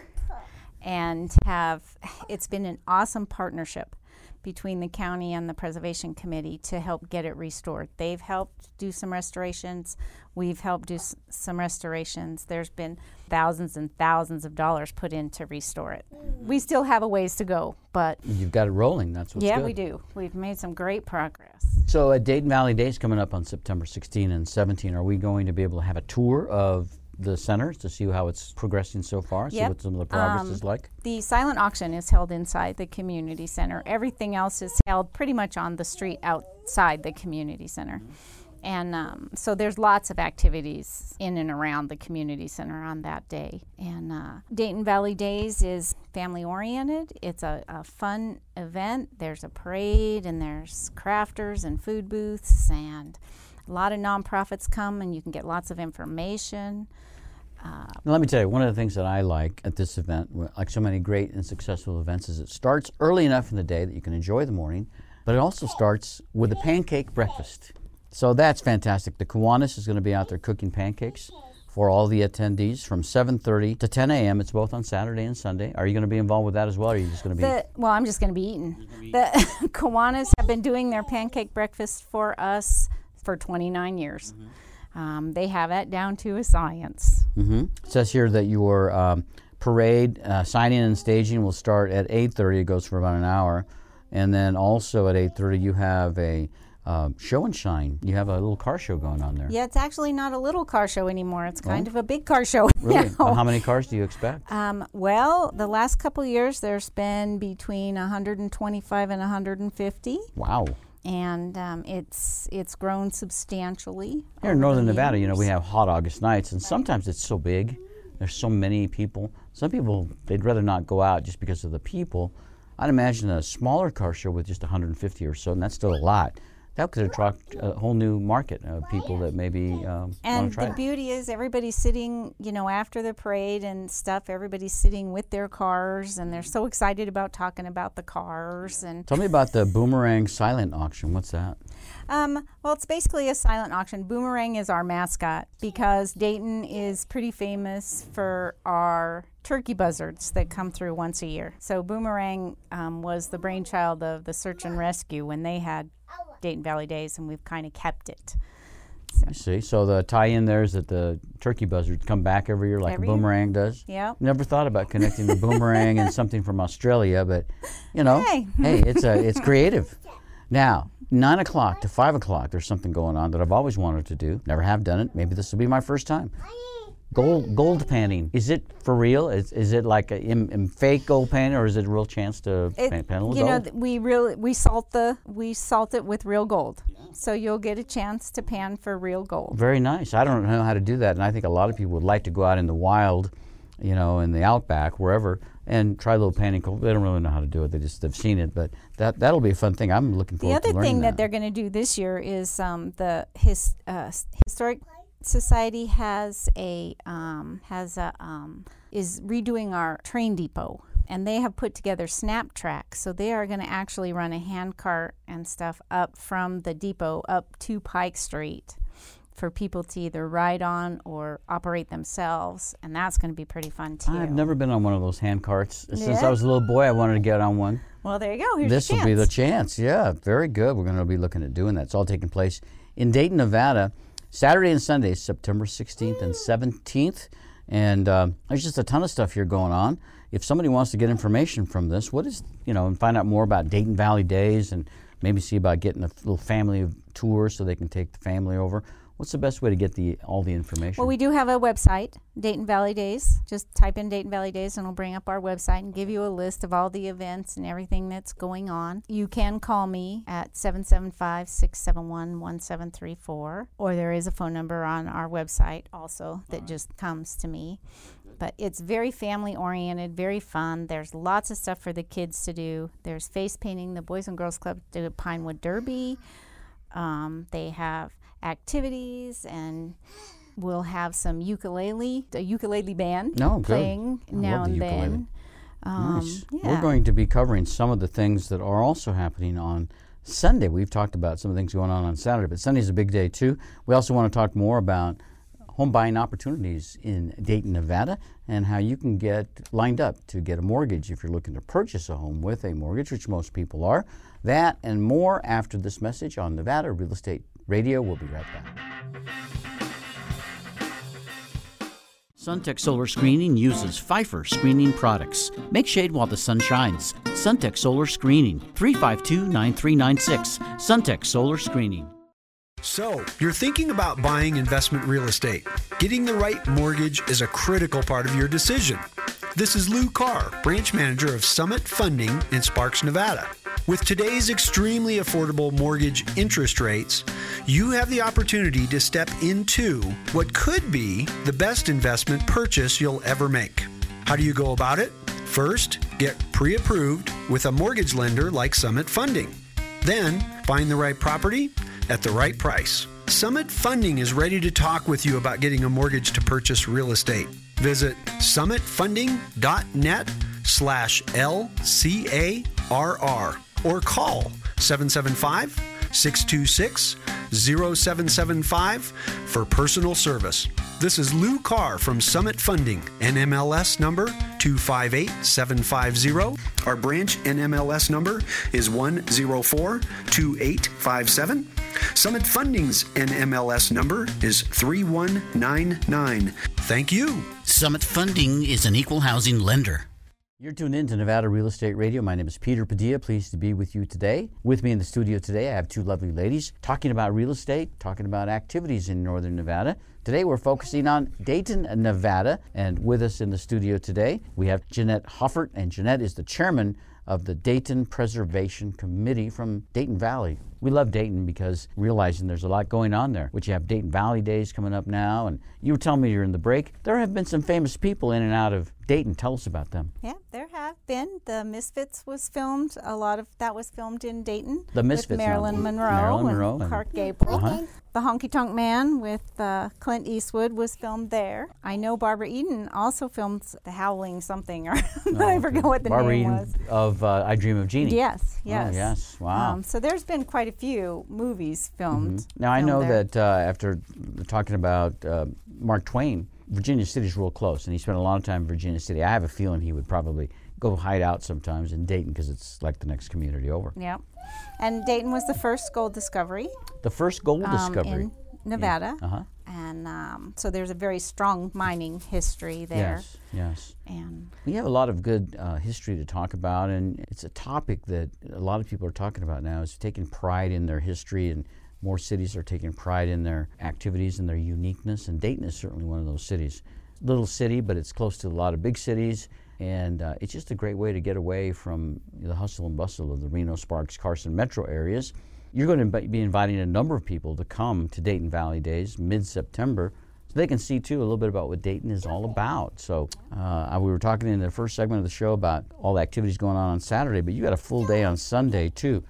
and have it's been an awesome partnership between the county and the preservation committee to help get it restored. They've helped do some restorations. We've helped do s- some restorations. There's been thousands and thousands of dollars put in to restore it. We still have a ways to go, but You've got it rolling. That's what's yeah, good. we do. We've made some great progress. So at Dayton Valley Days coming up on September 16 and 17, are we going to be able to have a tour of the centers to see how it's progressing so far? See what some of the progress Um, is like? The silent auction is held inside the community center. Everything else is held pretty much on the street outside the community center. And um, so there's lots of activities in and around the community center on that day. And uh, Dayton Valley Days is family oriented. It's a, a fun event. There's a parade and there's crafters and food booths and a lot of nonprofits come and you can get lots of information. Uh, now, let me tell you, one of the things that I like at this event, like so many great and successful events, is it starts early enough in the day that you can enjoy the morning, but it also starts with a pancake breakfast. So that's fantastic. The Kiwanis is going to be out there cooking pancakes for all the attendees from 7:30 to 10 a.m. It's both on Saturday and Sunday. Are you going to be involved with that as well? Or are you just going to be? The, well, I'm just going to be eating. The Kiwanis have been doing their pancake breakfast for us for 29 years. Um, they have it down to a science. hmm It says here that your um, parade uh, signing and staging will start at 8:30. It goes for about an hour, and then also at 8:30 you have a um, show and shine. You have a little car show going on there. Yeah, it's actually not a little car show anymore. It's kind of a big car show. Really? Uh, How many cars do you expect? Um, well, the last couple years there's been between 125 and 150, Wow. And um, it's it's grown substantially. Here in northern Nevada, you know, we have hot August nights, and sometimes it's so big. There's so many people. Some people they'd rather not go out just because of the people. I'd imagine a smaller car show with just 150 or so, and that's still a lot. That could attract a whole new market of people that maybe um, want And to try the it. beauty is everybody's sitting, you know, after the parade and stuff, everybody's sitting with their cars and they're so excited about talking about the cars and Tell me about the Boomerang silent auction. What's that? Um, well, it's basically a silent auction. Boomerang is our mascot because Dayton is pretty famous for our turkey buzzards that come through once a year. So Boomerang um, was the brainchild of the search and rescue when they had Dayton Valley Days, and we've kind of kept it. I see. So the tie-in there is that the turkey buzzards come back every year like Every a year. boomerang does. Yeah. Never thought about connecting the boomerang and something from Australia, but you know, Hey. it's a it's creative. Now, nine o'clock to five o'clock, there's something going on that I've always wanted to do. Never have done it. Maybe this will be my first time. Gold gold panning. Is it for real? Is, is it like a im, im fake gold panning, or is it a real chance to It- pan, pan a little you know, gold? th- we really we salt the we salt it with real gold, so you'll get a chance to pan for real gold. Very nice. I don't know how to do that, and I think a lot of people would like to go out in the wild, you know, in the outback, wherever, and try a little panning. They don't really know how to do it. They just have seen it, but that that'll be a fun thing. I'm looking The forward to other learning thing that that. they're going to do this year is um, the his, uh, historic society has a um, has a um, is redoing our train depot. And they have put together snap tracks, so they are going to actually run a hand cart and stuff up from the depot up to Pike Street for people to either ride on or operate themselves, and that's going to be pretty fun too. I've never been on one of those hand carts since I was a little boy. I wanted to get on one. Well, there you go. Here's this will be the chance. Yeah, very good. We're going to be looking at doing that. It's all taking place in Dayton, Nevada, Saturday and Sunday, September 16th and 17th. And um, there's just a ton of stuff here going on. If somebody wants to get information from this, what is, you know, and find out more about Dayton Valley Days and maybe see about getting a little family tour so they can take the family over, What's the best way to get the all the information? Well, we do have a website, Dayton Valley Days. Just type in Dayton Valley Days and it'll bring up our website and give you a list of all the events and everything that's going on. You can call me at 775 671 1734, or there is a phone number on our website also that just comes to me. But it's very family oriented, very fun. There's lots of stuff for the kids to do. There's face painting. The Boys and Girls Club do a Pinewood Derby. Um, they have activities and we'll have some ukulele, a ukulele band No, good. playing I now the and ukulele. then. Um, nice. yeah. We're going to be covering some of the things that are also happening on Sunday. We've talked about some of the things going on on Saturday, but Sunday's a big day too. We also want to talk more about home buying opportunities in Dayton, Nevada, and how you can get lined up to get a mortgage if you're looking to purchase a home with a mortgage, which most people are. That and more after this message on Nevada Real Estate Radio. We'll be right back. Suntech Solar Screening uses Phifer screening products. Make shade while the sun shines. Suntech Solar Screening, 352 9396. Suntech Solar Screening. So, you're thinking about buying investment real estate. Getting the right mortgage is a critical part of your decision. This is Lou Carr, branch manager of Summit Funding in Sparks, Nevada. With today's extremely affordable mortgage interest rates, you have the opportunity to step into what could be the best investment purchase you'll ever make. How do you go about it? First, get pre approved with a mortgage lender like Summit Funding. Then, find the right property at the right price. Summit Funding is ready to talk with you about getting a mortgage to purchase real estate. Visit summitfunding.net slash LCARR or call 775 626 0775 for personal service. This is Lou Carr from Summit Funding, NMLS number 258750. Our branch NMLS number is 1042857. Summit Funding's NMLS number is 3199. Thank you. Summit Funding is an equal housing lender. You're tuned in to Nevada Real Estate Radio. My name is Peter Padilla. Pleased to be with you today. With me in the studio today, I have two lovely ladies talking about real estate, talking about activities in Northern Nevada. Today, we're focusing on Dayton, Nevada. And with us in the studio today, we have Jeanette Hoffert. And Jeanette is the chairman of the Dayton Preservation Committee from Dayton Valley. We love Dayton because realizing there's a lot going on there, which you have Dayton Valley Days coming up now. And you were telling me during the break, there have been some famous people in and out of Dayton. Tell us about them. Yeah, there have been. The Misfits was filmed. A lot of that was filmed in Dayton. The Misfits, with Marilyn. Monroe, Marilyn Monroe and- Clark Gable. Uh-huh. The Honky Tonk Man with uh, Clint Eastwood was filmed there. I know Barbara Eden also filmed The Howling something, or I forget what the Oh, Barbara name Eden was. of uh, I Dream of Jeannie. Yes, yes. Oh, yes. Wow. Um, so there's been quite a few movies filmed. Now I know there. that uh, after talking about uh, Mark Twain, Virginia City's real close, and he spent a lot of time in Virginia City. I have a feeling he would probably go hide out sometimes in Dayton because it's like the next community over. Yeah. And Dayton was the first gold discovery The first gold um, discovery. in Nevada. Uh huh. And um, so there's a very strong mining history there. Yes. Yes. And We have a lot of good uh, history to talk about, and it's a topic that a lot of people are talking about now. Is taking pride in their history, and more cities are taking pride in their activities and their uniqueness. And Dayton is certainly one of those cities. Little city, but it's close to a lot of big cities, and uh, it's just a great way to get away from the hustle and bustle of the Reno, Sparks, Carson metro areas. You're going to be inviting a number of people to come to Dayton Valley Days mid-September so they can see too a little bit about what Dayton is all about. So uh, we were talking in the first segment of the show about all the activities going on on Saturday, but you got a full day on Sunday too.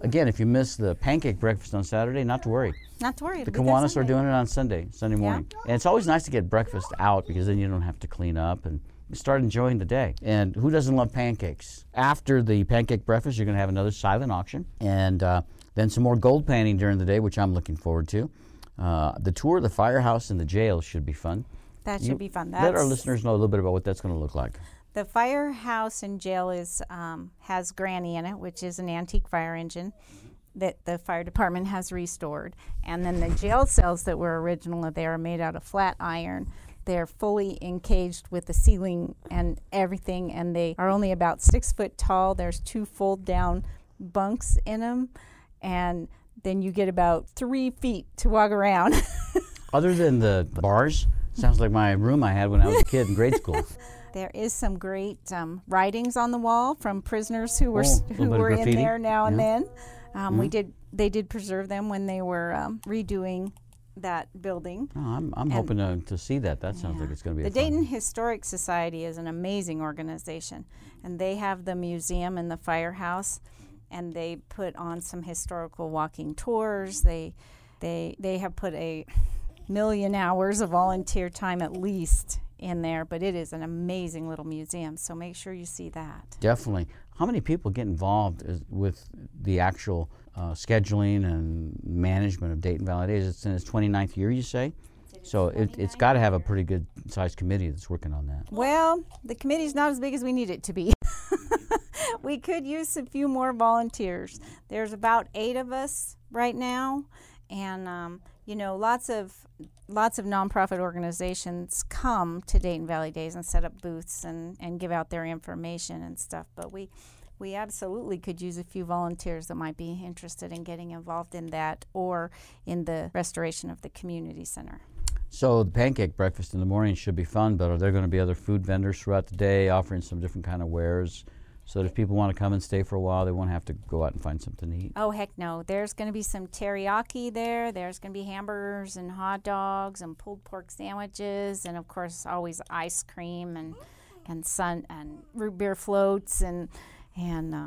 Again, if you miss the pancake breakfast on Saturday, not to worry. not to worry. The it'll be that Kiwanis are doing it on Sunday, Sunday morning. And it's always nice to get breakfast out because then you don't have to clean up and start enjoying the day. And who doesn't love pancakes? After the pancake breakfast, you're going to have another silent auction and uh, then some more gold panning during the day, which I'm looking forward to. Uh, the tour of the firehouse and the jail should be fun. That You should be fun. Let our listeners know a little bit about what that's going to look like. The firehouse and jail is um, has Granny in it, which is an antique fire engine that the fire department has restored. And then the jail cells that were originally there are made out of flat iron. They're fully encaged with the ceiling and everything, and they are only about six foot tall. There's two fold down bunks in them, and then you get about three feet to walk around. Other than the bars, sounds like my room I had when I was a kid in grade school. There is some great um, writings on the wall from prisoners who were Oh, who were in there now and Yeah. then. Um, We did they did preserve them when they were um, redoing that building. Oh, I'm, I'm hoping to, to see that. That sounds like it's going to be The Dayton Historic Society is an amazing organization, and they have the museum and the firehouse, and they put on some historical walking tours. They they they have put a million hours of volunteer time at least in there, but it is an amazing little museum. So make sure you see that. Definitely. How many people get involved is, with the actual uh, scheduling and management of Dayton Valley Days? It's in its 29th year, you say? So it, it's got to have a pretty good sized committee that's working on that. Well, the committee's not as big as we need it to be. we could use a few more volunteers. There's about eight of us right now, and um, you know, lots of lots of nonprofit organizations come to Dayton Valley Days and set up booths and, and give out their information and stuff. But we we absolutely could use a few volunteers that might be interested in getting involved in that or in the restoration of the community center. So the pancake breakfast in the morning should be fun, but are there going to be other food vendors throughout the day offering some different kind of wares so that if people want to come and stay for a while, they won't have to go out and find something to eat? Oh, heck no. There's going to be some teriyaki there. There's going to be hamburgers and hot dogs and pulled pork sandwiches, and of course, always ice cream and and sun and root beer floats and and uh,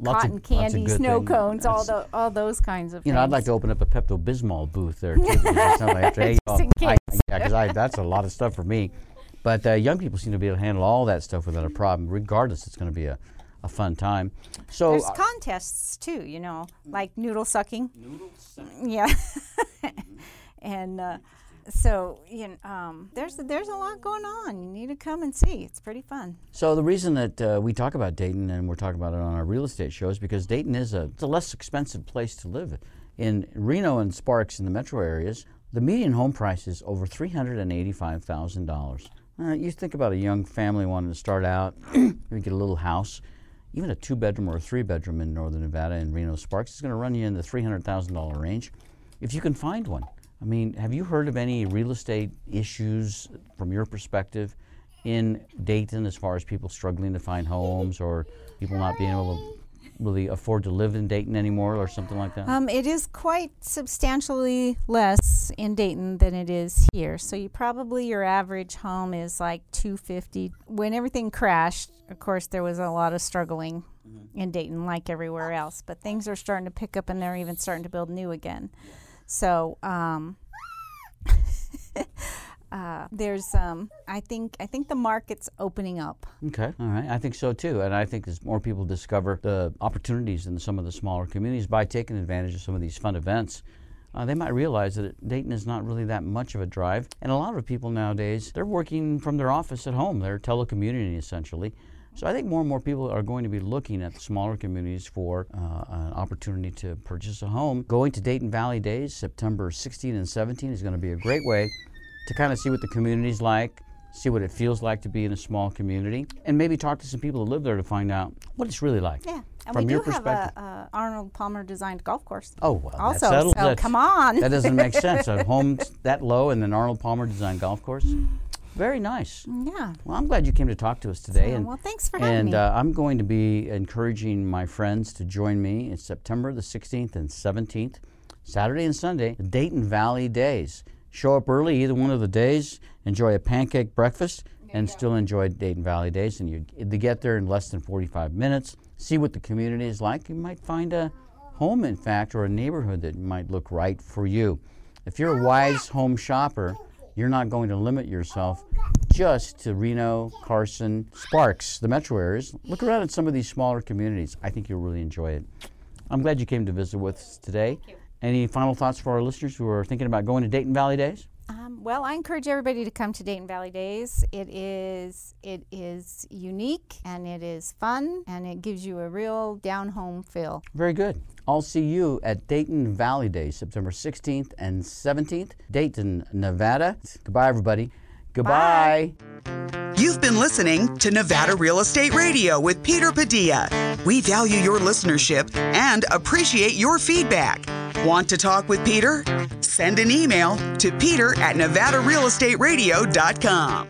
Lots cotton of, candy, snow things. cones, all the all those kinds of You things. know, I'd like to open up a Pepto Bismol booth there too. because that's something I have to- Just in I- case. yeah, 'cause I- that's a lot of stuff for me. But uh, young people seem to be able to handle all that stuff without a problem. Regardless, it's going to be a, a fun time. So There's uh, contests too, you know, like noodle sucking. Noodle sucking. Yeah. and uh, so you know, um, there's there's a lot going on. You need to come and see. It's pretty fun. So the reason that uh, we talk about Dayton and we're talking about it on our real estate show is because Dayton is a, it's a less expensive place to live. In Reno and Sparks in the metro areas, the median home price is over three hundred and eighty-five thousand dollars. Uh, you think about a young family wanting to start out, maybe get a little house, even a two-bedroom or a three-bedroom in northern Nevada in Reno Sparks is going to run you in the three hundred thousand dollar range, if you can find one. I mean, have you heard of any real estate issues from your perspective in Dayton as far as people struggling to find homes or people not being able to really afford to live in Dayton anymore or something like that? Um, it is quite substantially less in Dayton than it is here. So you probably your average home is like 250. When everything crashed, of course, there was a lot of struggling in Dayton, like everywhere else. But things are starting to pick up, and they're even starting to build new again. So. Um, Uh, there's, um, I think, I think the market's opening up. Okay, all right. I think so too. And I think as more people discover the opportunities in some of the smaller communities by taking advantage of some of these fun events, uh, they might realize that Dayton is not really that much of a drive. And a lot of people nowadays, they're working from their office at home. They're telecommuting essentially. So I think more and more people are going to be looking at smaller communities for uh, an opportunity to purchase a home. Going to Dayton Valley Days, September 16 and 17, is going to be a great way to kind of see what the community's like, see what it feels like to be in a small community, and maybe talk to some people who live there to find out what it's really like. Yeah, and From we your do have perspective. a, a Arnold Palmer designed golf course. Oh, well, Also, that settles so it. come on. That doesn't make sense. A home that low and an Arnold Palmer designed golf course. Very nice. Yeah. Well, I'm glad you came to talk to us today. And well, thanks for having and me. uh, I'm going to be encouraging my friends to join me in September the 16th and 17th, Saturday and Sunday, Dayton Valley Days. Show up early either one of the days, enjoy a pancake breakfast, and still enjoy Dayton Valley Days. And you to get there in less than 45 minutes, see what the community is like. You might find a home, in fact, or a neighborhood that might look right for you. If you're a wise home shopper, you're not going to limit yourself just to Reno, Carson, Sparks, the metro areas. Look around at some of these smaller communities. I think you'll really enjoy it. I'm glad you came to visit with us today. Any final thoughts for our listeners who are thinking about going to Dayton Valley Days? Um, well, I encourage everybody to come to Dayton Valley Days. It is it is unique and it is fun and it gives you a real down home feel. Very good. I'll see you at Dayton Valley Days, September 16th and 17th, Dayton, Nevada. Goodbye, everybody. Goodbye. You've been listening to Nevada Real Estate Radio with Peter Padilla. We value your listenership and appreciate your feedback. Want to talk with Peter? Send an email to peter at nevadarealestateradio.com.